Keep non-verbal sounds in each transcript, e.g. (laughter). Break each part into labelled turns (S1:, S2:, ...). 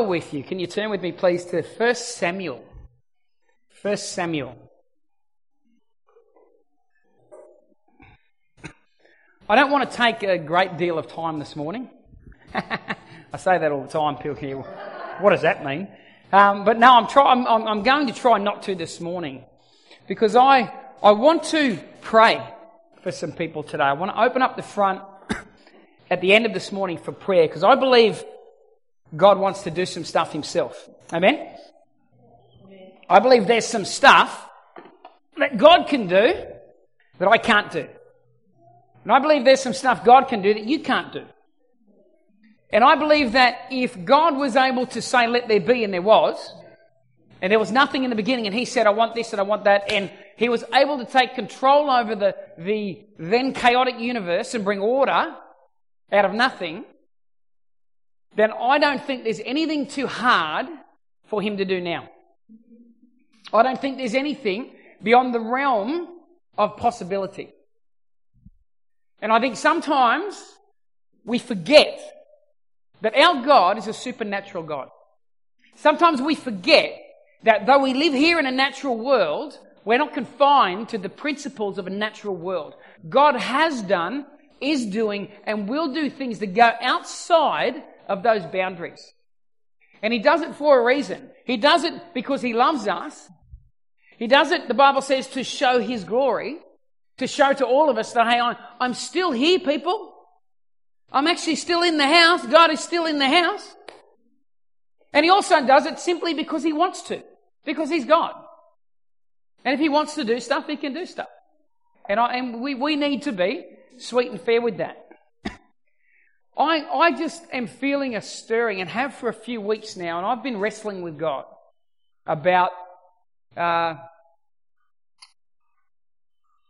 S1: Bible with you, can you turn with me, please, to 1 Samuel? 1 Samuel. I don't want to take a great deal of time this morning. (laughs) I say that all the time. Hear, what does that mean? Um, but no, I'm, try, I'm, I'm going to try not to this morning because I, I want to pray for some people today. I want to open up the front (coughs) at the end of this morning for prayer because I believe God wants to do some stuff himself. Amen? I believe there's some stuff that God can do that I can't do. And I believe there's some stuff God can do that you can't do. And I believe that if God was able to say, let there be, and there was, and there was nothing in the beginning, and He said, I want this and I want that, and He was able to take control over the, the then chaotic universe and bring order out of nothing, then I don't think there's anything too hard for Him to do now. I don't think there's anything beyond the realm of possibility. And I think sometimes we forget that our God is a supernatural God. Sometimes we forget that though we live here in a natural world, we're not confined to the principles of a natural world. God has done, is doing, and will do things that go outside of those boundaries. And He does it for a reason. He does it because He loves us. He does it, the Bible says, to show His glory, to show to all of us that, hey, I'm still here, people. I'm actually still in the house. God is still in the house. And He also does it simply because He wants to, because He's God. And if He wants to do stuff, He can do stuff. And, I, and we, we need to be sweet and fair with that. I, I just am feeling a stirring and have for a few weeks now, and I've been wrestling with God about uh,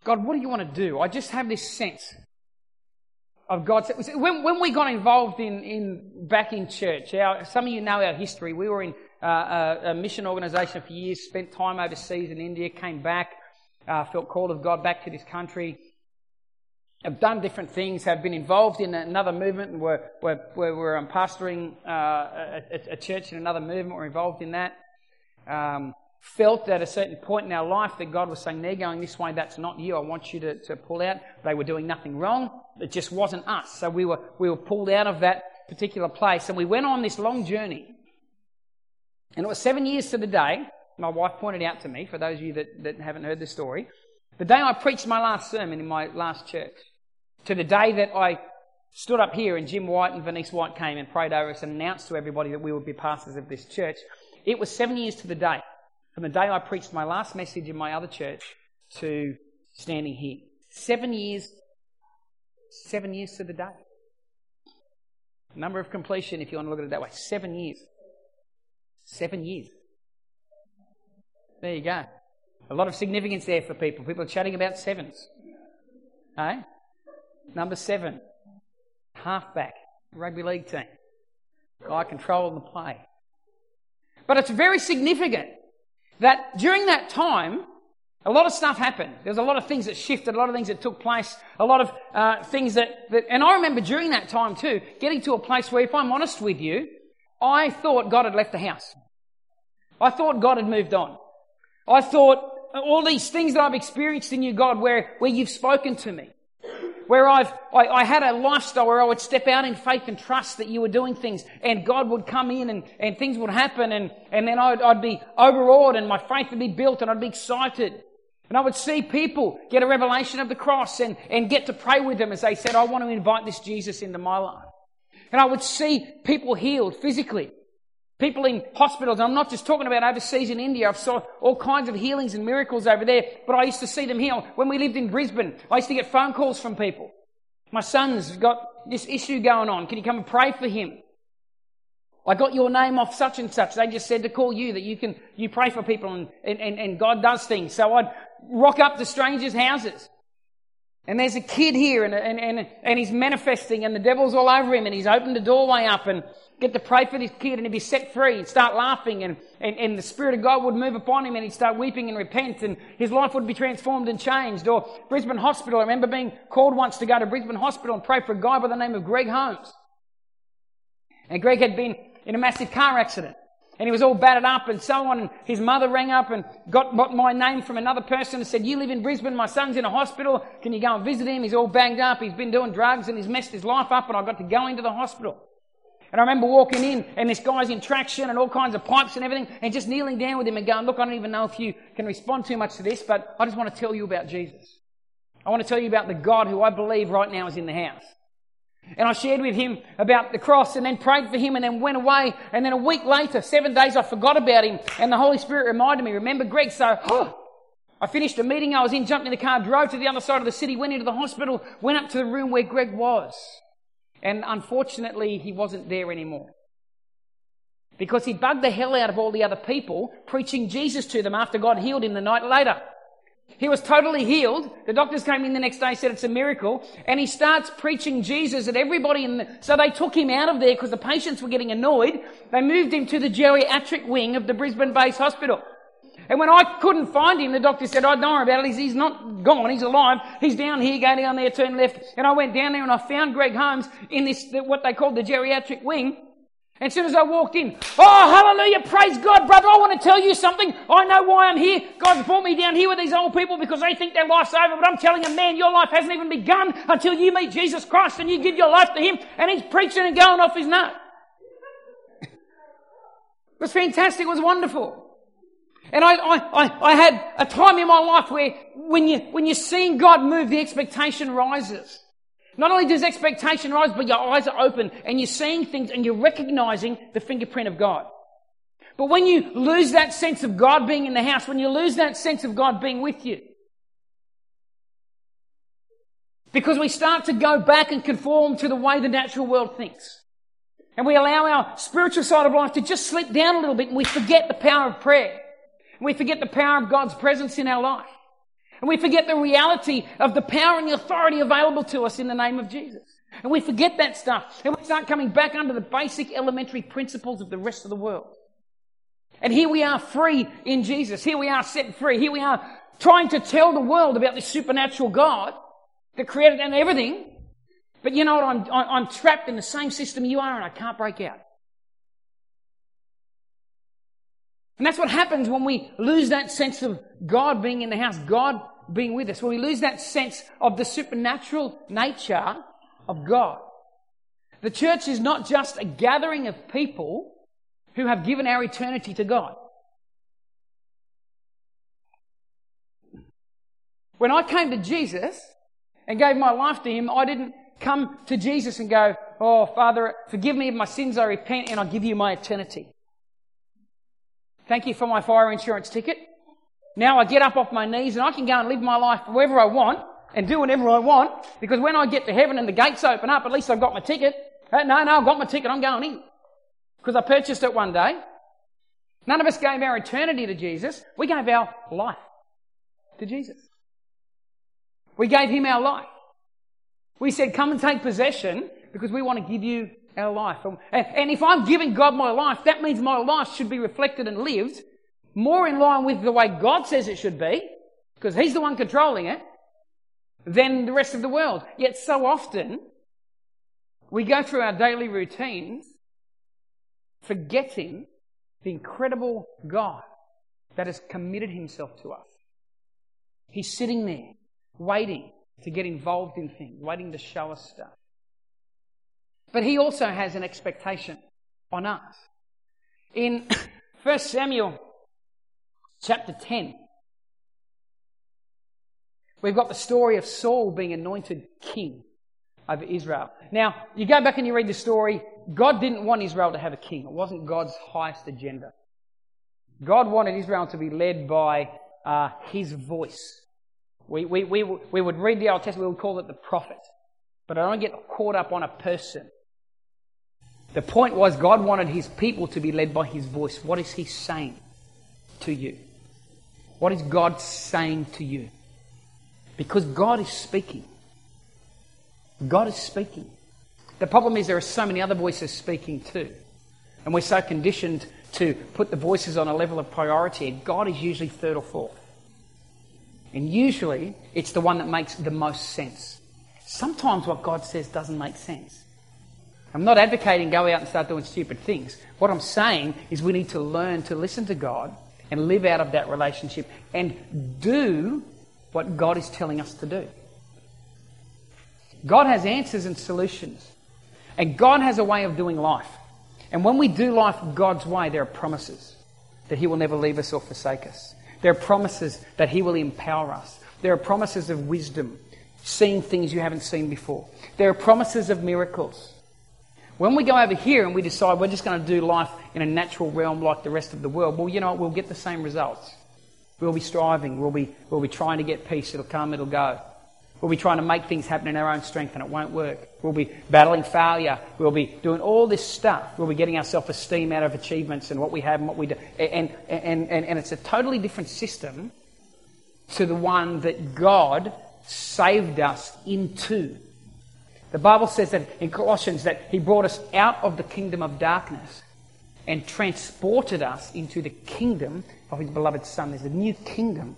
S1: God, what do you want to do? I just have this sense of God. When, when we got involved in, in back in church, our, some of you know our history. We were in uh, a, a, mission organisation for years, spent time overseas in India, came back, uh, felt called of God back to this country. Have done different things, have been involved in another movement, and we're, we're, we're um, pastoring uh, a, a, church in another movement. We're involved in that. Um, felt at a certain point in our life that God was saying, they're going this way, that's not you, I want you to, to pull out. They were doing nothing wrong, it just wasn't us. So we were, we were pulled out of that particular place and we went on this long journey. And it was seven years to the day, my wife pointed out to me, for those of you that, that haven't heard the story, the day I preached my last sermon in my last church, to the day that I stood up here and Jim White and Venice White came and prayed over us and announced to everybody that we would be pastors of this church, it was seven years to the day from the day I preached my last message in my other church to standing here. Seven years, seven years to the day. Number of completion, if you want to look at it that way. Seven years. Seven years. There you go. A lot of significance there for people. People are chatting about sevens. Hey? Number seven. Halfback. Rugby league team. Guy controlling the play. But it's very significant that during that time, a lot of stuff happened. There was a lot of things that shifted, a lot of things that took place, a lot of uh, things that, that, and I remember during that time too, getting to a place where, if I'm honest with you, I thought God had left the house. I thought God had moved on. I thought all these things that I've experienced in you, God, where, where you've spoken to me where I've, I, I, had a lifestyle where I would step out in faith and trust that you were doing things and God would come in and, and things would happen and, and then I'd, I'd be overawed and my faith would be built and I'd be excited. And I would see people get a revelation of the cross and, and get to pray with them as they said, I want to invite this Jesus into my life. And I would see people healed physically. People in hospitals. I'm not just talking about overseas in India. I've saw all kinds of healings and miracles over there, but I used to see them heal. When we lived in Brisbane, I used to get phone calls from people. My son's got this issue going on. Can you come and pray for him? I got your name off such and such. They just said to call you that you can, you pray for people and, and, and God does things. So I'd rock up to strangers' houses. And there's a kid here and, and, and, and he's manifesting and the devil's all over him and he's opened the doorway up and get to pray for this kid and he'd be set free and start laughing and, and, and the Spirit of God would move upon him and he'd start weeping and repent and his life would be transformed and changed. Or Brisbane Hospital. I remember being called once to go to Brisbane Hospital and pray for a guy by the name of Greg Holmes. And Greg had been in a massive car accident. And he was all battered up and someone, his mother rang up and got my name from another person and said, you live in Brisbane, my son's in a hospital, can you go and visit him? He's all banged up, he's been doing drugs and he's messed his life up and I got to go into the hospital. And I remember walking in and this guy's in traction and all kinds of pipes and everything and just kneeling down with him and going, look, I don't even know if you can respond too much to this, but I just want to tell you about Jesus. I want to tell you about the God who I believe right now is in the house. And I shared with him about the cross and then prayed for him and then went away. And then a week later, seven days, I forgot about him. And the Holy Spirit reminded me, remember Greg? So, oh, I finished a meeting I was in, jumped in the car, drove to the other side of the city, went into the hospital, went up to the room where Greg was. And unfortunately, he wasn't there anymore. Because he bugged the hell out of all the other people, preaching Jesus to them after God healed him the night later. He was totally healed. The doctors came in the next day, said it's a miracle, and he starts preaching Jesus at everybody in the, so they took him out of there because the patients were getting annoyed. They moved him to the geriatric wing of the Brisbane-based Hospital. And when I couldn't find him, the doctor said, oh, don't worry about it. He's, he's not gone. He's alive. He's down here. Go down there, turn left. And I went down there and I found Greg Holmes in this, what they call the geriatric wing. And as soon as I walked in, oh, hallelujah, praise God, brother, I want to tell you something. I know why I'm here. God's brought me down here with these old people because they think their life's over, but I'm telling them, man, your life hasn't even begun until you meet Jesus Christ and you give your life to Him, and He's preaching and going off His nut. (laughs) it was fantastic, it was wonderful. And I, I, I, I had a time in my life where when you, when you're seeing God move, the expectation rises. Not only does expectation rise, but your eyes are open and you're seeing things and you're recognizing the fingerprint of God. But when you lose that sense of God being in the house, when you lose that sense of God being with you, because we start to go back and conform to the way the natural world thinks. And we allow our spiritual side of life to just slip down a little bit and we forget the power of prayer. We forget the power of God's presence in our life. And we forget the reality of the power and the authority available to us in the name of Jesus. And we forget that stuff. And we start coming back under the basic elementary principles of the rest of the world. And here we are free in Jesus. Here we are set free. Here we are trying to tell the world about this supernatural God that created and everything. But you know what? I'm, I'm trapped in the same system you are and I can't break out. And that's what happens when we lose that sense of God being in the house, God being with us. When we lose that sense of the supernatural nature of God. The church is not just a gathering of people who have given our eternity to God. When I came to Jesus and gave my life to Him, I didn't come to Jesus and go, Oh, Father, forgive me of my sins, I repent, and I give you my eternity. Thank you for my fire insurance ticket. Now I get up off my knees and I can go and live my life wherever I want and do whatever I want because when I get to heaven and the gates open up, at least I've got my ticket. Uh, no, no, I've got my ticket. I'm going in because I purchased it one day. None of us gave our eternity to Jesus. We gave our life to Jesus. We gave him our life. We said, come and take possession because we want to give you our life. And if I'm giving God my life, that means my life should be reflected and lived more in line with the way God says it should be, because He's the one controlling it, than the rest of the world. Yet so often, we go through our daily routines forgetting the incredible God that has committed Himself to us. He's sitting there, waiting to get involved in things, waiting to show us stuff. But he also has an expectation on us. In (laughs) 1 Samuel chapter 10, we've got the story of Saul being anointed king over Israel. Now, you go back and you read the story, God didn't want Israel to have a king. It wasn't God's highest agenda. God wanted Israel to be led by uh, his voice. We, we, we, we would read the Old Testament, we would call it the prophet. But I don't get caught up on a person. The point was God wanted his people to be led by his voice. What is he saying to you? What is God saying to you? Because God is speaking. God is speaking. The problem is there are so many other voices speaking too. And we're so conditioned to put the voices on a level of priority. And God is usually third or fourth. And usually it's the one that makes the most sense. Sometimes what God says doesn't make sense. I'm not advocating go out and start doing stupid things. What I'm saying is we need to learn to listen to God and live out of that relationship and do what God is telling us to do. God has answers and solutions. And God has a way of doing life. And when we do life God's way, there are promises that He will never leave us or forsake us. There are promises that He will empower us. There are promises of wisdom, seeing things you haven't seen before. There are promises of miracles. When we go over here and we decide we're just going to do life in a natural realm like the rest of the world, well, you know, we'll get the same results. We'll be striving. We'll be, we'll be trying to get peace. It'll come, it'll go. We'll be trying to make things happen in our own strength and it won't work. We'll be battling failure. We'll be doing all this stuff. We'll be getting our self esteem out of achievements and what we have and what we do. And, and, and, and it's a totally different system to the one that God saved us into. The Bible says that in Colossians that He brought us out of the kingdom of darkness and transported us into the kingdom of His beloved Son. There's a new kingdom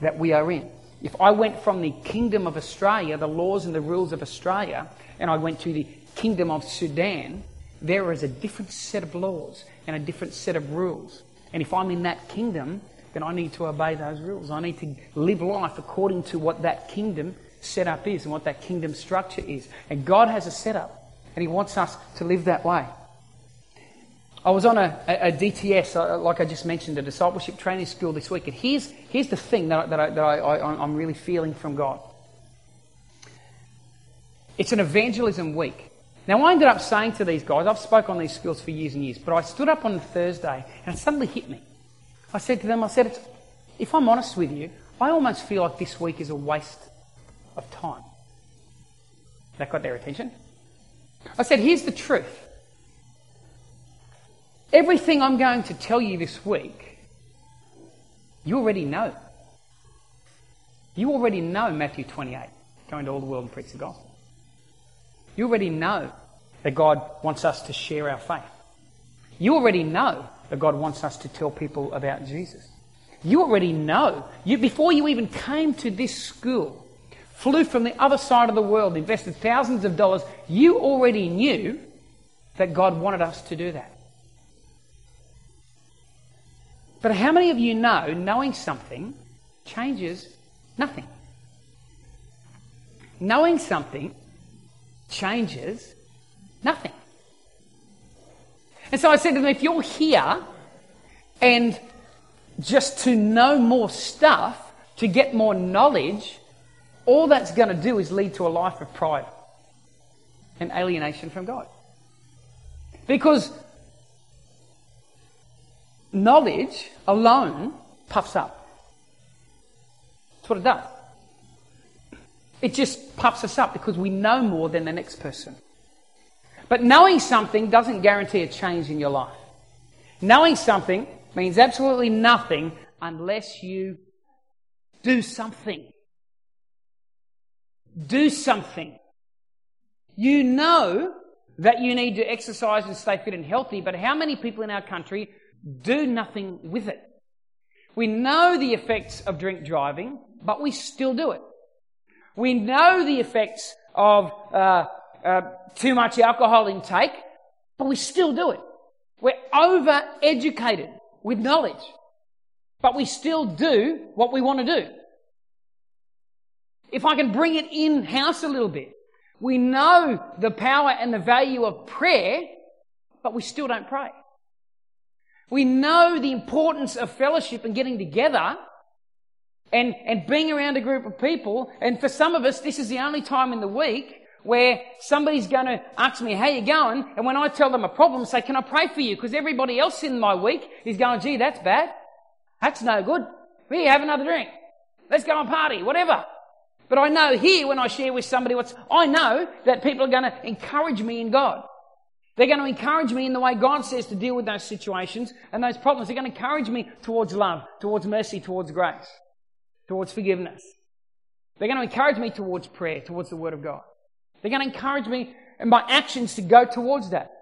S1: that we are in. If I went from the kingdom of Australia, the laws and the rules of Australia, and I went to the kingdom of Sudan, there is a different set of laws and a different set of rules. And if I'm in that kingdom, then I need to obey those rules. I need to live life according to what that kingdom setup is and what that kingdom structure is. And God has a setup, and He wants us to live that way. I was on a, a, a DTS, uh, like I just mentioned, a discipleship training school this week, and here's, here's the thing that, that, I, that I, I, I'm really feeling from God. It's an evangelism week. Now, I ended up saying to these guys, I've spoken on these schools for years and years, but I stood up on Thursday and it suddenly hit me. I said to them, I said, if I'm honest with you, I almost feel like this week is a waste of time. That got their attention. I said, here's the truth. Everything I'm going to tell you this week, you already know. You already know Matthew 28, going to all the world and preach the gospel. You already know that God wants us to share our faith. You already know that God wants us to tell people about Jesus. You already know. You, before you even came to this school, flew from the other side of the world, invested thousands of dollars, you already knew that God wanted us to do that. But how many of you know knowing something changes nothing? Knowing something changes nothing. And so I said to them, if you're here and just to know more stuff, to get more knowledge, all that's going to do is lead to a life of pride and alienation from God. Because knowledge alone puffs up. That's what it does. It just puffs us up because we know more than the next person. But knowing something doesn't guarantee a change in your life. Knowing something means absolutely nothing unless you do something. Do something. You know that you need to exercise and stay fit and healthy, but how many people in our country do nothing with it. We know the effects of drink driving, but we still do it. We know the effects of uh, uh, too much alcohol intake, but we still do it. We're over educated with knowledge, but we still do what we want to do. If I can bring it in house a little bit, we know the power and the value of prayer, but we still don't pray. We know the importance of fellowship and getting together and, and being around a group of people. And for some of us, this is the only time in the week where somebody's going to ask me, how you going? And when I tell them a problem, say, can I pray for you? Because everybody else in my week is going, gee, that's bad. That's no good. Here, have another drink. Let's go and party, whatever. But I know here when I share with somebody what's, I know that people are going to encourage me in God. They're going to encourage me in the way God says to deal with those situations and those problems. They're going to encourage me towards love, towards mercy, towards grace, towards forgiveness. They're going to encourage me towards prayer, towards the Word of God. They're going to encourage me and my actions to go towards that.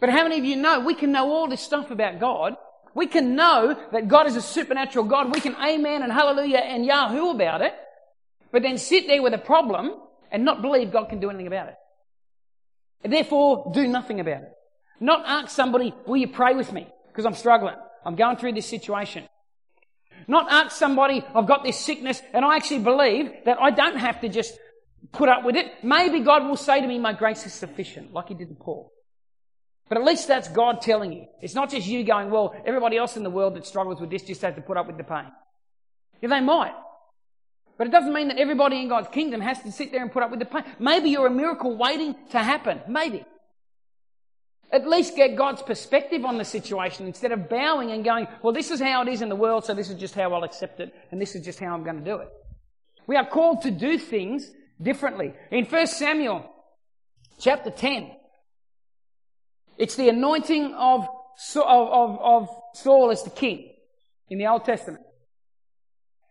S1: But how many of you know we can know all this stuff about God? We can know that God is a supernatural God. We can amen and hallelujah and yahoo about it. But then sit there with a problem and not believe God can do anything about it. And therefore, do nothing about it. Not ask somebody, will you pray with me? Because I'm struggling. I'm going through this situation. Not ask somebody, I've got this sickness, and I actually believe that I don't have to just put up with it. Maybe God will say to me, my grace is sufficient, like he did to Paul. But at least that's God telling you. It's not just you going, well, everybody else in the world that struggles with this just has to put up with the pain. Yeah, they might. But it doesn't mean that everybody in God's kingdom has to sit there and put up with the pain. Maybe you're a miracle waiting to happen. Maybe. At least get God's perspective on the situation instead of bowing and going, well, this is how it is in the world, so this is just how I'll accept it, and this is just how I'm going to do it. We are called to do things differently. In 1 Samuel chapter 10, it's the anointing of, of, of Saul as the king in the Old Testament.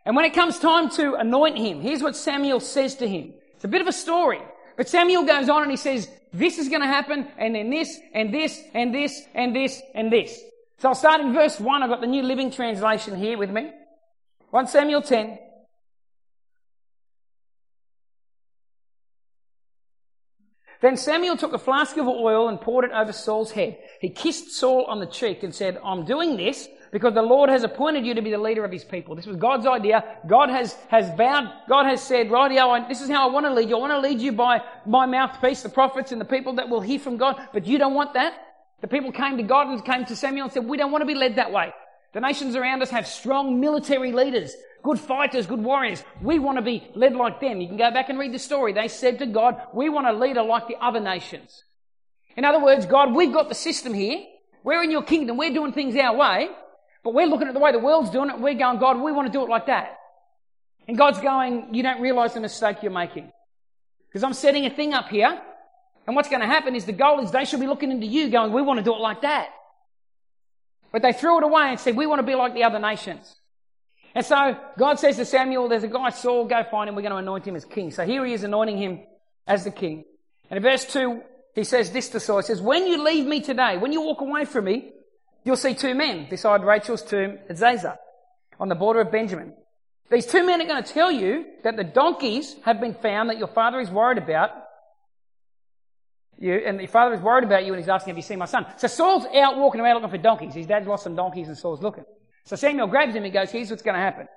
S1: And when it comes time to anoint him, here's what Samuel says to him. It's a bit of a story. But Samuel goes on and he says, this is going to happen, and then this, and this, and this, and this, and this. So I'll start in verse 1. I've got the New Living Translation here with me. 1 Samuel 10. Then Samuel took a flask of oil and poured it over Saul's head. He kissed Saul on the cheek and said, I'm doing this because the Lord has appointed you to be the leader of his people. This was God's idea. God has, has vowed, God has said, rightio, this is how I want to lead you. I want to lead you by my mouthpiece, the prophets and the people that will hear from God, but you don't want that. The people came to God and came to Samuel and said, we don't want to be led that way. The nations around us have strong military leaders, good fighters, good warriors. We want to be led like them. You can go back and read the story. They said to God, we want a leader like the other nations. In other words, God, we've got the system here. We're in your kingdom. We're doing things our way. But we're looking at the way the world's doing it. We're going, God, we want to do it like that. And God's going, you don't realize the mistake you're making. Because I'm setting a thing up here. And what's going to happen is the goal is they should be looking into you going, we want to do it like that. But they threw it away and said, we want to be like the other nations. And so God says to Samuel, there's a guy Saul, go find him. We're going to anoint him as king. So here he is anointing him as the king. And in verse 2, he says this to Saul. He says, when you leave me today, when you walk away from me, you'll see two men beside Rachel's tomb at Zelzah on the border of Benjamin. These two men are going to tell you that the donkeys have been found that your father is worried about. You, and your father is worried about you and he's asking, have you seen my son? So Saul's out walking around looking for donkeys. His dad's lost some donkeys and Saul's looking. So Samuel grabs him and goes, here's what's going to happen.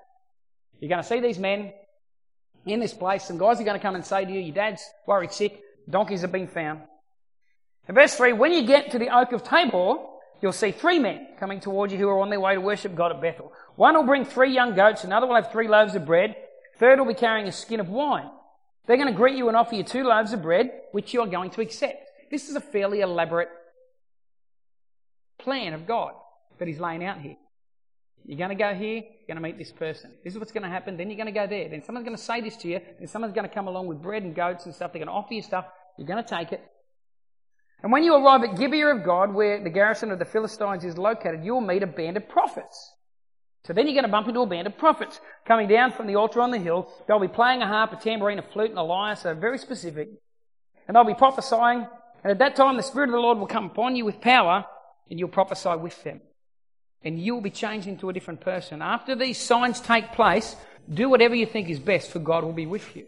S1: You're going to see these men in this place. Some guys are going to come and say to you, your dad's worried sick. Donkeys have been found. Verse 3, when you get to the oak of Tabor, you'll see three men coming towards you who are on their way to worship God at Bethel. One will bring three young goats, another will have three loaves of bread, third will be carrying a skin of wine. They're going to greet you and offer you two loaves of bread, which you are going to accept. This is a fairly elaborate plan of God that He's laying out here. You're going to go here, you're going to meet this person. This is what's going to happen, then you're going to go there. Then someone's going to say this to you, then someone's going to come along with bread and goats and stuff. They're going to offer you stuff. You're going to take it. And when you arrive at Gibeah of God, where the garrison of the Philistines is located, you'll meet a band of prophets. So then you're going to bump into a band of prophets coming down from the altar on the hill. They'll be playing a harp, a tambourine, a flute, and a lyre, so very specific. And they'll be prophesying. And at that time, the Spirit of the Lord will come upon you with power, and you'll prophesy with them. And you'll be changed into a different person. After these signs take place, do whatever you think is best, for God will be with you.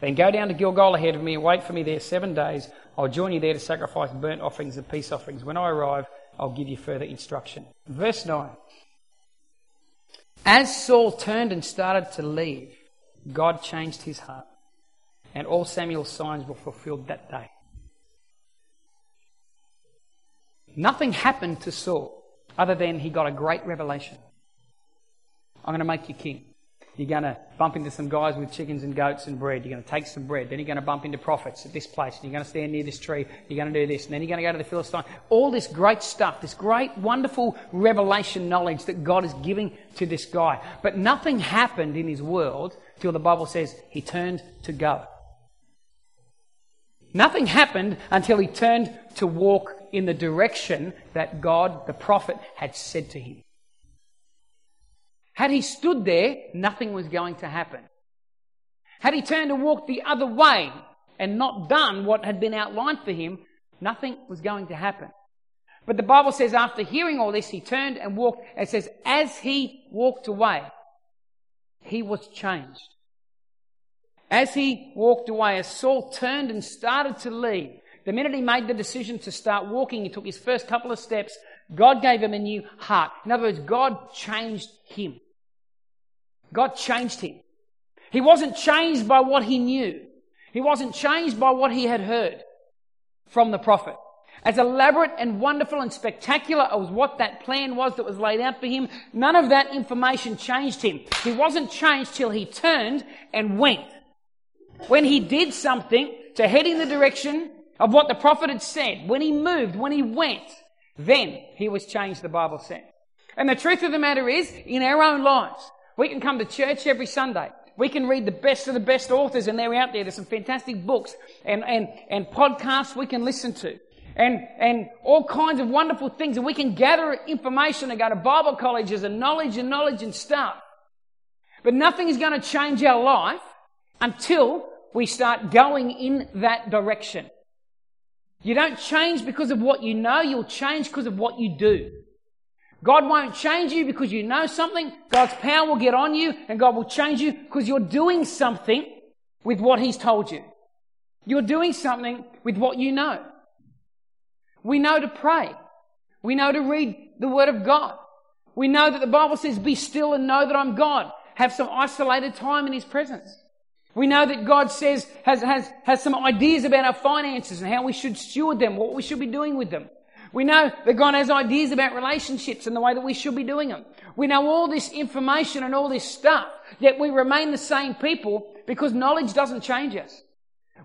S1: Then go down to Gilgal ahead of me and wait for me there seven days. I'll join you there to sacrifice burnt offerings and peace offerings. When I arrive, I'll give you further instruction. Verse 9. As Saul turned and started to leave, God changed his heart. And all Samuel's signs were fulfilled that day. Nothing happened to Saul other than he got a great revelation. I'm going to make you king. You're going to bump into some guys with chickens and goats and bread. You're going to take some bread. Then you're going to bump into prophets at this place. And You're going to stand near this tree. You're going to do this. And then you're going to go to the Philistine. All this great stuff, this great, wonderful revelation knowledge that God is giving to this guy. But nothing happened in his world till the Bible says he turned to go. Nothing happened until he turned to walk in the direction that God, the prophet, had said to him. Had he stood there, nothing was going to happen. Had he turned and walked the other way and not done what had been outlined for him, nothing was going to happen. But the Bible says after hearing all this, he turned and walked. It says, as he walked away, he was changed. As he walked away, as Saul turned and started to leave, the minute he made the decision to start walking, he took his first couple of steps, God gave him a new heart. In other words, God changed him. God changed him. He wasn't changed by what he knew. He wasn't changed by what he had heard from the prophet. As elaborate and wonderful and spectacular as what that plan was that was laid out for him, none of that information changed him. He wasn't changed till he turned and went. When he did something to head in the direction of what the prophet had said, when he moved, when he went, then he was changed, the Bible says. And the truth of the matter is, in our own lives, we can come to church every Sunday. We can read the best of the best authors, and they're out there. There's some fantastic books and, and, and podcasts we can listen to. And, and all kinds of wonderful things. And we can gather information and go to Bible colleges and knowledge and knowledge and stuff. But nothing is going to change our life until we start going in that direction. You don't change because of what you know, you'll change because of what you do. God won't change you because you know something. God's power will get on you and God will change you because you're doing something with what He's told you. You're doing something with what you know. We know to pray. We know to read the Word of God. We know that the Bible says, be still and know that I'm God. Have some isolated time in His presence. We know that God says, has, has, has some ideas about our finances and how we should steward them, what we should be doing with them. We know that God has ideas about relationships and the way that we should be doing them. We know all this information and all this stuff, yet we remain the same people because knowledge doesn't change us.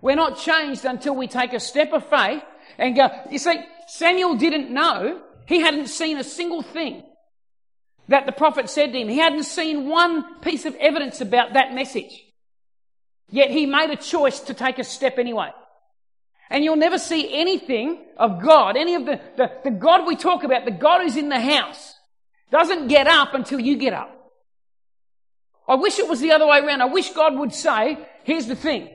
S1: We're not changed until we take a step of faith and go, you see, Samuel didn't know, he hadn't seen a single thing that the prophet said to him. He hadn't seen one piece of evidence about that message. Yet he made a choice to take a step anyway. And you'll never see anything of God, any of the, the, the God we talk about, the God who's in the house, doesn't get up until you get up. I wish it was the other way around. I wish God would say, here's the thing.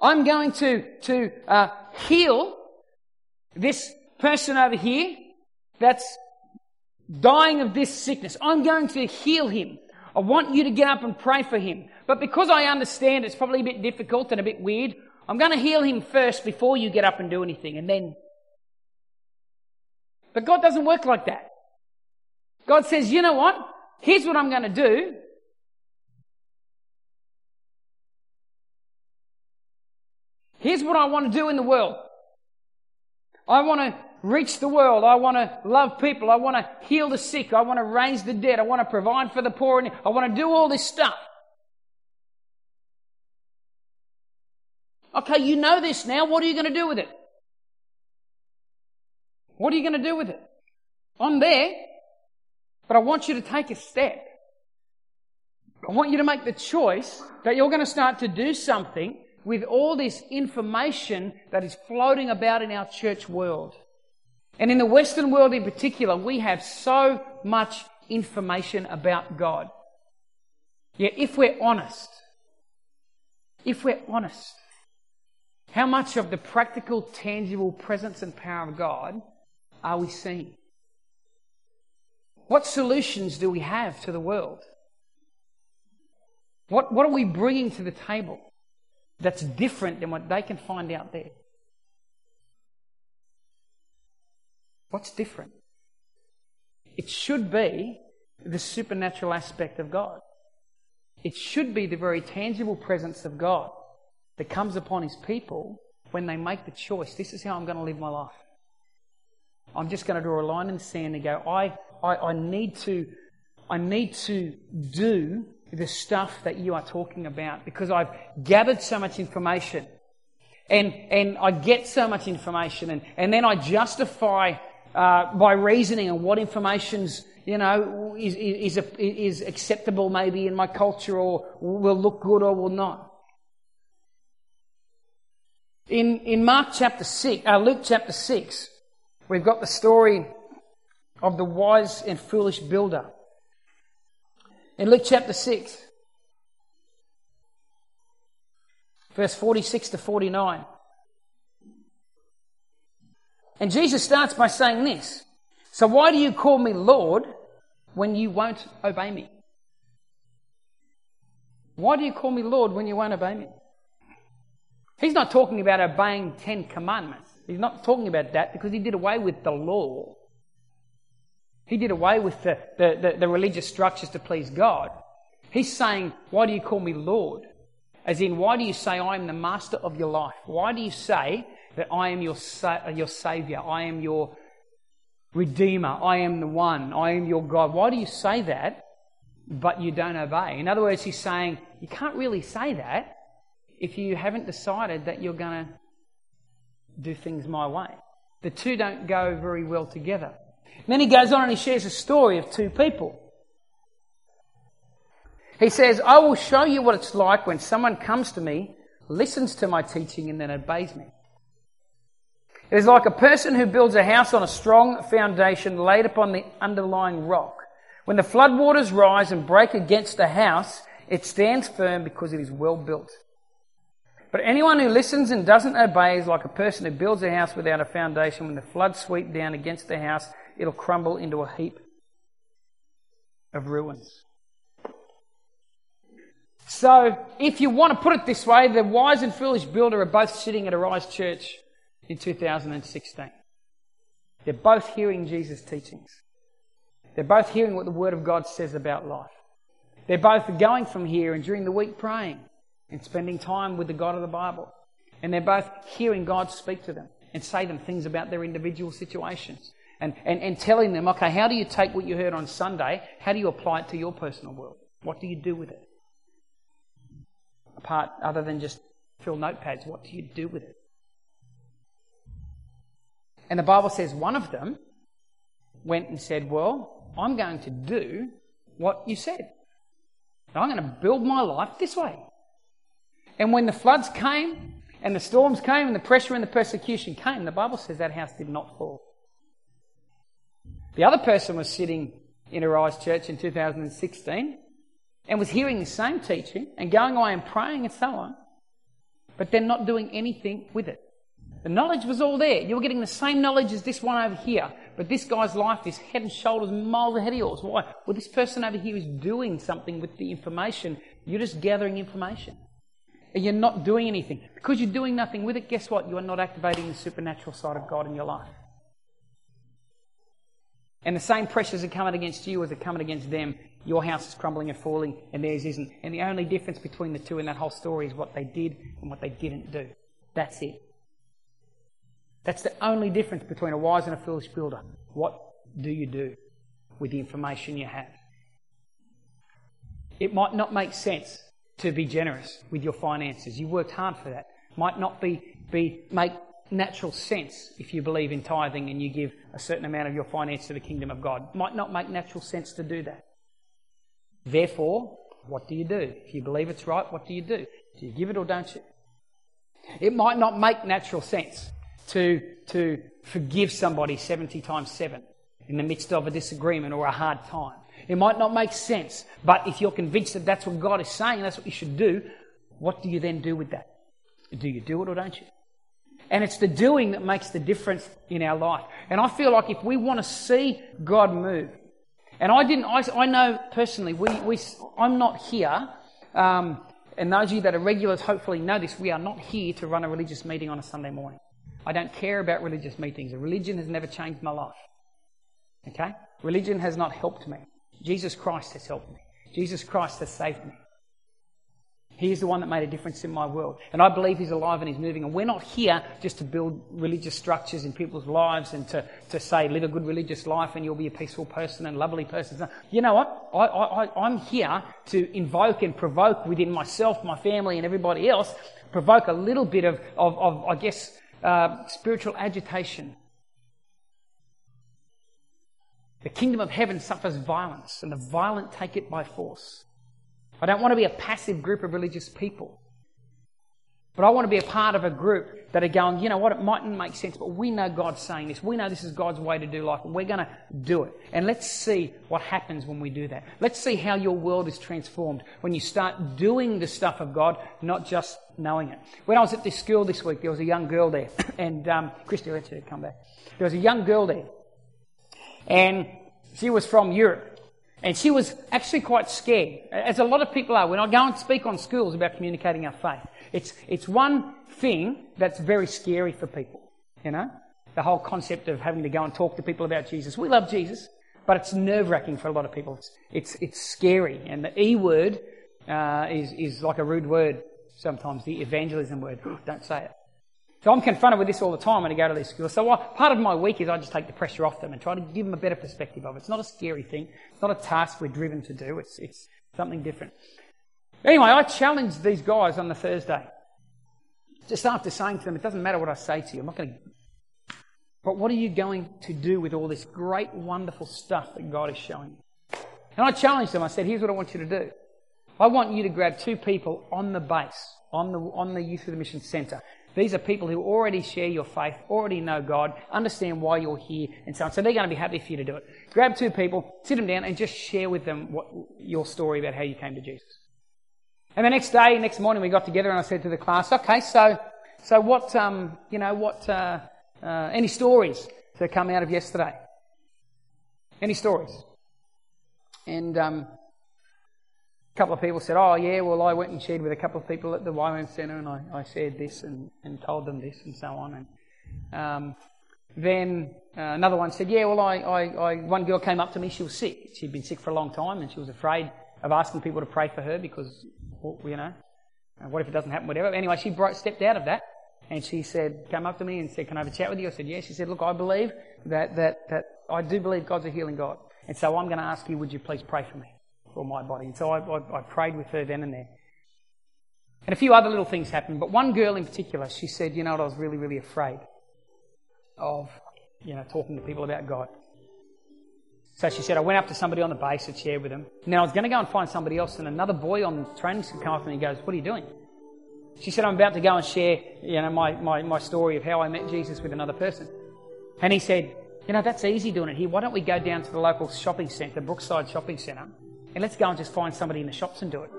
S1: I'm going to, to uh, heal this person over here that's dying of this sickness. I'm going to heal him. I want you to get up and pray for him. But because I understand it's probably a bit difficult and a bit weird, I'm going to heal him first before you get up and do anything. And then. But God doesn't work like that. God says, you know what? Here's what I'm going to do. Here's what I want to do in the world. I want to reach the world. I want to love people. I want to heal the sick. I want to raise the dead. I want to provide for the poor. And I want to do all this stuff. Okay, you know this now. What are you going to do with it? What are you going to do with it? I'm there, but I want you to take a step. I want you to make the choice that you're going to start to do something with all this information that is floating about in our church world. And in the Western world in particular, we have so much information about God. Yet if we're honest, if we're honest, how much of the practical, tangible presence and power of God are we seeing? What solutions do we have to the world? What, what are we bringing to the table that's different than what they can find out there? What's different? It should be the supernatural aspect of God. It should be the very tangible presence of God that comes upon his people when they make the choice this is how I'm going to live my life. I'm just going to draw a line in the sand and go, I, I, I need to I need to do the stuff that you are talking about because I've gathered so much information and, and I get so much information and, and then I justify uh, by reasoning and what information's you know is, is, is acceptable maybe in my culture or will look good or will not. In, in Mark chapter 6, uh, Luke chapter 6, we've got the story of the wise and foolish builder. In Luke chapter 6, verse 46 to 49. And Jesus starts by saying this So why do you call me Lord when you won't obey me? Why do you call me Lord when you won't obey me? He's not talking about obeying Ten Commandments. He's not talking about that because he did away with the law. He did away with the, the, the, the religious structures to please God. He's saying, Why do you call me Lord? As in, why do you say I am the master of your life? Why do you say that I am your, sa- your savior? I am your redeemer. I am the one. I am your God. Why do you say that, but you don't obey? In other words, he's saying, you can't really say that if you haven't decided that you're going to do things my way. The two don't go very well together. then he goes on and he shares a story of two people. He says, I will show you what it's like when someone comes to me, listens to my teaching, and then obeys me. It is like a person who builds a house on a strong foundation laid upon the underlying rock. When the floodwaters rise and break against the house, it stands firm because it is well built. But anyone who listens and doesn't obey is like a person who builds a house without a foundation. When the floods sweep down against the house, it'll crumble into a heap of ruins. So, if you want to put it this way, the wise and foolish builder are both sitting at a Arise Church in 2016. They're both hearing Jesus' teachings. They're both hearing what the Word of God says about life. They're both going from here and during the week praying and spending time with the God of the Bible. And they're both hearing God speak to them and say them things about their individual situations. And, and, and telling them, okay, how do you take what you heard on Sunday? How do you apply it to your personal world? What do you do with it? apart other than just fill notepads? What do you do with it? And the Bible says one of them went and said, Well, I'm going to do what you said. I'm going to build my life this way. And when the floods came, and the storms came, and the pressure and the persecution came, the Bible says that house did not fall. The other person was sitting in Arise Church in 2016, and was hearing the same teaching and going away and praying and so on, but then not doing anything with it. The knowledge was all there. You were getting the same knowledge as this one over here, but this guy's life is head and shoulders miles ahead of yours. Why? Well, this person over here is doing something with the information. You're just gathering information. And you're not doing anything. Because you're doing nothing with it, guess what? You are not activating the supernatural side of God in your life. And the same pressures are coming against you as are coming against them. Your house is crumbling and falling, and theirs isn't. And the only difference between the two in that whole story is what they did and what they didn't do. That's it. That's the only difference between a wise and a foolish builder. What do you do with the information you have? It might not make sense to be generous with your finances. You worked hard for that. Might not be, be make natural sense if you believe in tithing and you give a certain amount of your finance to the kingdom of God. Might not make natural sense to do that. Therefore, what do you do? If you believe it's right, what do you do? Do you give it or don't you? It might not make natural sense to, to forgive somebody 70 times 7 in the midst of a disagreement or a hard time. It might not make sense, but if you're convinced that that's what God is saying, that's what you should do, what do you then do with that? Do you do it or don't you? And it's the doing that makes the difference in our life. And I feel like if we want to see God move, and I didn't, I, I know personally, we, we, I'm not here, um, and those of you that are regulars hopefully know this, we are not here to run a religious meeting on a Sunday morning. I don't care about religious meetings. Religion has never changed my life. Okay? Religion has not helped me. Jesus Christ has helped me. Jesus Christ has saved me. He is the one that made a difference in my world. And I believe He's alive and He's moving. And we're not here just to build religious structures in people's lives and to, to say, live a good religious life and you'll be a peaceful person and lovely person. You know what? I, I, I'm here to invoke and provoke within myself, my family, and everybody else, provoke a little bit of, of, of I guess, uh, spiritual agitation. The kingdom of heaven suffers violence, and the violent take it by force. I don't want to be a passive group of religious people. But I want to be a part of a group that are going, you know what, it mightn't make sense, but we know God's saying this. We know this is God's way to do life, and we're going to do it. And let's see what happens when we do that. Let's see how your world is transformed when you start doing the stuff of God, not just knowing it. When I was at this school this week, there was a young girl there, (coughs) and um, Christy, let you come back. There was a young girl there, and she was from Europe. And she was actually quite scared, as a lot of people are. When I go and speak on schools about communicating our faith, it's, it's one thing that's very scary for people, you know? The whole concept of having to go and talk to people about Jesus. We love Jesus, but it's nerve wracking for a lot of people. It's, it's, it's scary. And the E word uh, is, is like a rude word sometimes, the evangelism word. (gasps) Don't say it. So I'm confronted with this all the time when I go to these schools. So part of my week is I just take the pressure off them and try to give them a better perspective of it. It's not a scary thing. It's not a task we're driven to do. It's, it's something different. Anyway, I challenged these guys on the Thursday. Just after saying to them, it doesn't matter what I say to you. I'm not going to. But what are you going to do with all this great, wonderful stuff that God is showing you? And I challenged them. I said, here's what I want you to do. I want you to grab two people on the base, on the, on the Youth With A Mission Centre. These are people who already share your faith, already know God, understand why you're here, and so on. So they're going to be happy for you to do it. Grab two people, sit them down, and just share with them what, your story about how you came to Jesus. And the next day, next morning, we got together, and I said to the class, "Okay, so, so what, um, you know, what, uh, uh, any stories that come out of yesterday? Any stories?" And um, couple of people said, Oh, yeah, well, I went and shared with a couple of people at the YWAM Centre and I, I shared this and, and told them this and so on. And um, then uh, another one said, Yeah, well, I, I, I, one girl came up to me, she was sick. She'd been sick for a long time and she was afraid of asking people to pray for her because, you know, uh, what if it doesn't happen, whatever. Anyway, she stepped out of that and she said, came up to me and said, Can I have a chat with you? I said, Yeah. She said, Look, I believe that, that, that I do believe God's a healing God. And so I'm going to ask you, would you please pray for me? For my body. And so I, I, I prayed with her then and there. And a few other little things happened, but one girl in particular, she said, you know what, I was really, really afraid of, you know, talking to people about God. So she said, I went up to somebody on the base and shared with them. Now I was going to go and find somebody else, and another boy on the train came up to me and goes, What are you doing? She said, I'm about to go and share, you know, my, my, my story of how I met Jesus with another person. And he said, You know, that's easy doing it here. Why don't we go down to the local shopping centre, Brookside Shopping Centre, and let's go and just find somebody in the shops and do it.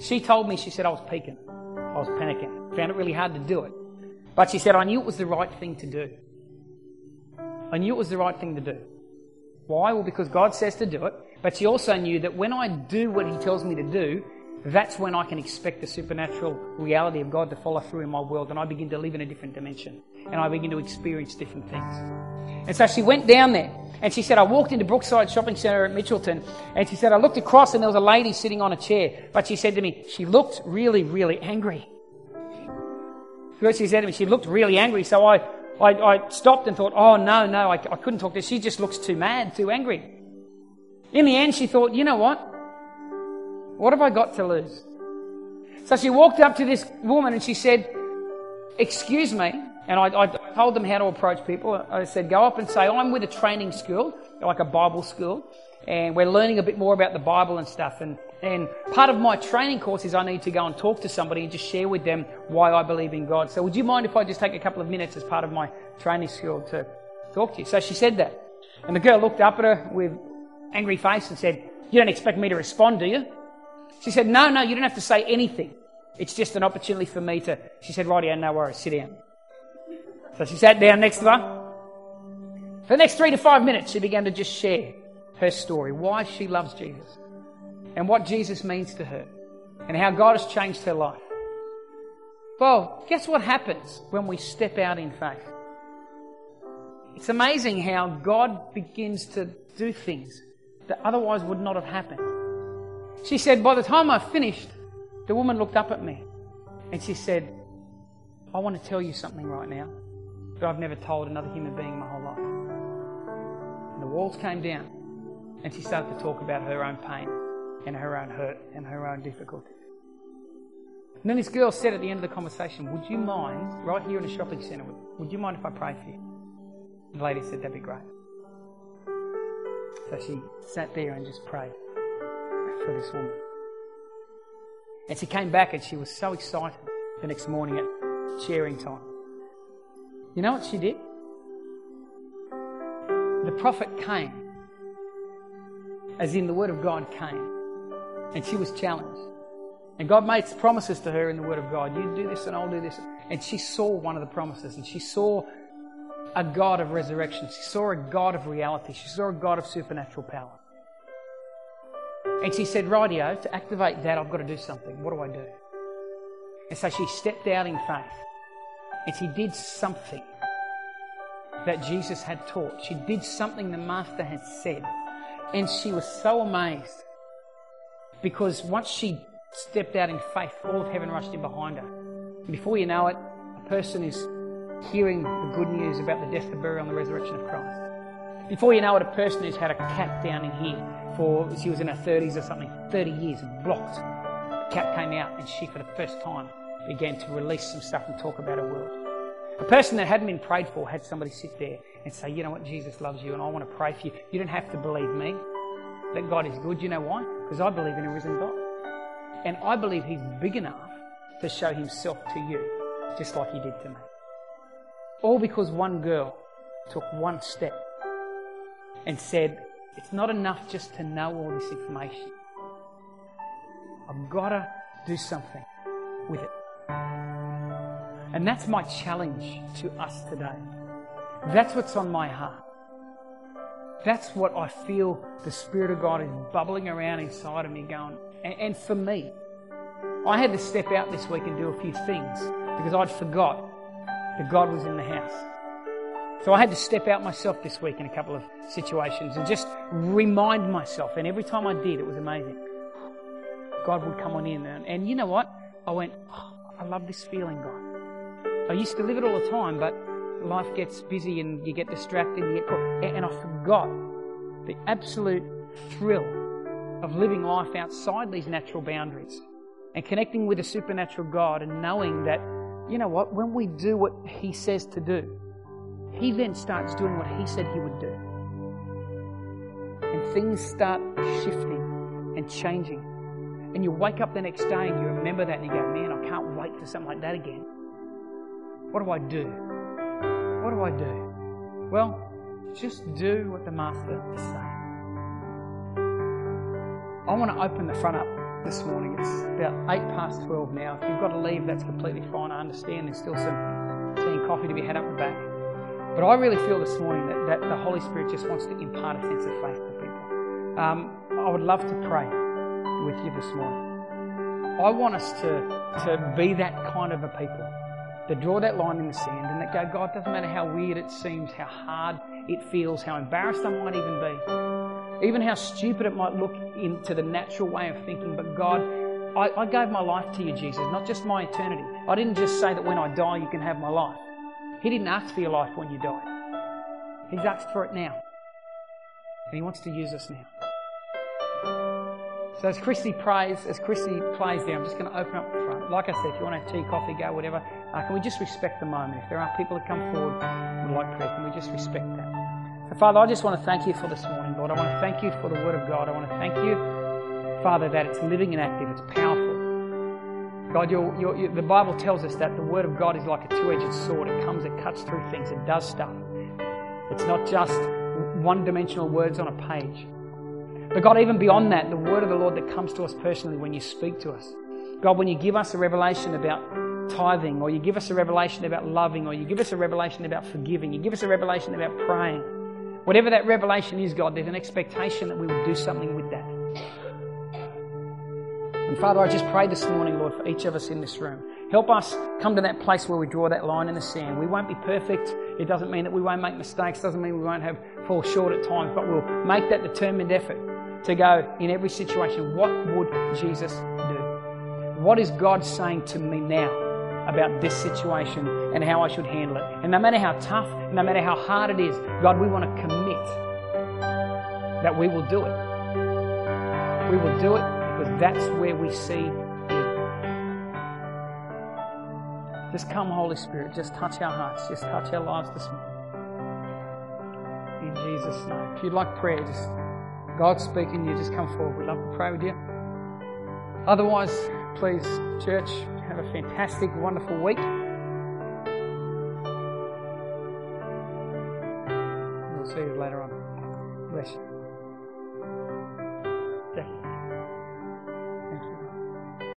S1: She told me, she said, I was peaking. I was panicking. Found it really hard to do it. But she said, I knew it was the right thing to do. I knew it was the right thing to do. Why? Well, because God says to do it. But she also knew that when I do what He tells me to do, that's when I can expect the supernatural reality of God to follow through in my world and I begin to live in a different dimension and I begin to experience different things. And so she went down there and she said, I walked into Brookside Shopping Centre at Mitchelton, and she said, I looked across and there was a lady sitting on a chair. But she said to me, she looked really, really angry. She said to me, she looked really angry. So I, I, I stopped and thought, oh no, no, I, I couldn't talk to her. She just looks too mad, too angry. In the end, she thought, you know what? What have I got to lose? So she walked up to this woman and she said, excuse me, and I, I, told them how to approach people. I said, go up and say, I'm with a training school, like a Bible school, and we're learning a bit more about the Bible and stuff. And, and part of my training course is I need to go and talk to somebody and just share with them why I believe in God. So would you mind if I just take a couple of minutes as part of my training school to talk to you? So she said that. And the girl looked up at her with angry face and said, you don't expect me to respond, do you? She said, no, no, you don't have to say anything. It's just an opportunity for me to, she said, right here, no worries, sit down. So she sat down next to her. For the next three to five minutes, she began to just share her story, why she loves Jesus, and what Jesus means to her, and how God has changed her life. Well, guess what happens when we step out in faith? It's amazing how God begins to do things that otherwise would not have happened. She said, By the time I finished, the woman looked up at me and she said, I want to tell you something right now but I've never told another human being my whole life. And the walls came down, and she started to talk about her own pain and her own hurt and her own difficulties. And then this girl said at the end of the conversation, Would you mind, right here in the shopping centre, would you mind if I pray for you? And the lady said, That'd be great. So she sat there and just prayed for this woman. And she came back and she was so excited the next morning at sharing time. You know what she did? The prophet came, as in the word of God came, and she was challenged. And God made promises to her in the Word of God. You do this and I'll do this. And she saw one of the promises and she saw a God of resurrection. She saw a God of reality. She saw a God of supernatural power. And she said, Rightio, to activate that, I've got to do something. What do I do? And so she stepped out in faith and she did something that Jesus had taught. She did something the Master had said. And she was so amazed because once she stepped out in faith, all of heaven rushed in behind her. And before you know it, a person is hearing the good news about the death, the burial, and the resurrection of Christ. Before you know it, a person who's had a cat down in here for, she was in her 30s or something, 30 years, blocked. The cat came out and she, for the first time, began to release some stuff and talk about her world. A person that hadn't been prayed for had somebody sit there and say, you know what, Jesus loves you and I want to pray for you. You don't have to believe me that God is good. You know why? Because I believe in a risen God. And I believe He's big enough to show Himself to you, just like He did to me. All because one girl took one step and said, It's not enough just to know all this information. I've got to do something with it. And that's my challenge to us today. That's what's on my heart. That's what I feel the Spirit of God is bubbling around inside of me going. And, and for me, I had to step out this week and do a few things because I'd forgot that God was in the house. So I had to step out myself this week in a couple of situations and just remind myself. And every time I did, it was amazing. God would come on in. And, and you know what? I went, oh, I love this feeling, God. I used to live it all the time, but life gets busy and you get distracted and you get caught. And I forgot the absolute thrill of living life outside these natural boundaries and connecting with a supernatural God and knowing that, you know what, when we do what He says to do, He then starts doing what He said He would do. And things start shifting and changing. And you wake up the next day and you remember that and you go, man, I can't wait for something like that again. What do I do? What do I do? Well, just do what the Master is saying. I want to open the front up this morning. It's about 8 past 12 now. If you've got to leave, that's completely fine. I understand there's still some tea and coffee to be had up the back. But I really feel this morning that, that the Holy Spirit just wants to impart a sense of faith to people. Um, I would love to pray with you this morning. I want us to, to be that kind of a people that draw that line in the sand and that go, God, doesn't matter how weird it seems, how hard it feels, how embarrassed I might even be, even how stupid it might look into the natural way of thinking, but God, I, I gave my life to you, Jesus, not just my eternity. I didn't just say that when I die, you can have my life. He didn't ask for your life when you died. He's asked for it now. And He wants to use us now. So as Christy prays, as Christy plays there, I'm just going to open up the front. Like I said, if you want to have tea, coffee, go, whatever, uh, can we just respect the moment? If there are people that come forward and like prayer, can we just respect that? So Father, I just want to thank you for this morning, Lord. I want to thank you for the Word of God. I want to thank you, Father, that it's living and active, it's powerful. God, you're, you're, the Bible tells us that the Word of God is like a two edged sword. It comes, it cuts through things, it does stuff. It's not just one dimensional words on a page. But God, even beyond that, the word of the Lord that comes to us personally when you speak to us. God, when you give us a revelation about tithing, or you give us a revelation about loving, or you give us a revelation about forgiving, you give us a revelation about praying, whatever that revelation is, God, there's an expectation that we will do something with that. And Father, I just pray this morning, Lord, for each of us in this room. Help us come to that place where we draw that line in the sand. We won't be perfect. It doesn't mean that we won't make mistakes. It doesn't mean we won't have fall short at times, but we'll make that determined effort to go in every situation, what would Jesus do? What is God saying to me now about this situation and how I should handle it? And no matter how tough, no matter how hard it is, God, we want to commit that we will do it. We will do it because that's where we see you. Just come, Holy Spirit. Just touch our hearts. Just touch our lives this morning. In Jesus' name. If you'd like prayer, just God's speaking you, just come forward. We'd love to pray with you. Otherwise, please, church, have a fantastic, wonderful week. We'll see you later on.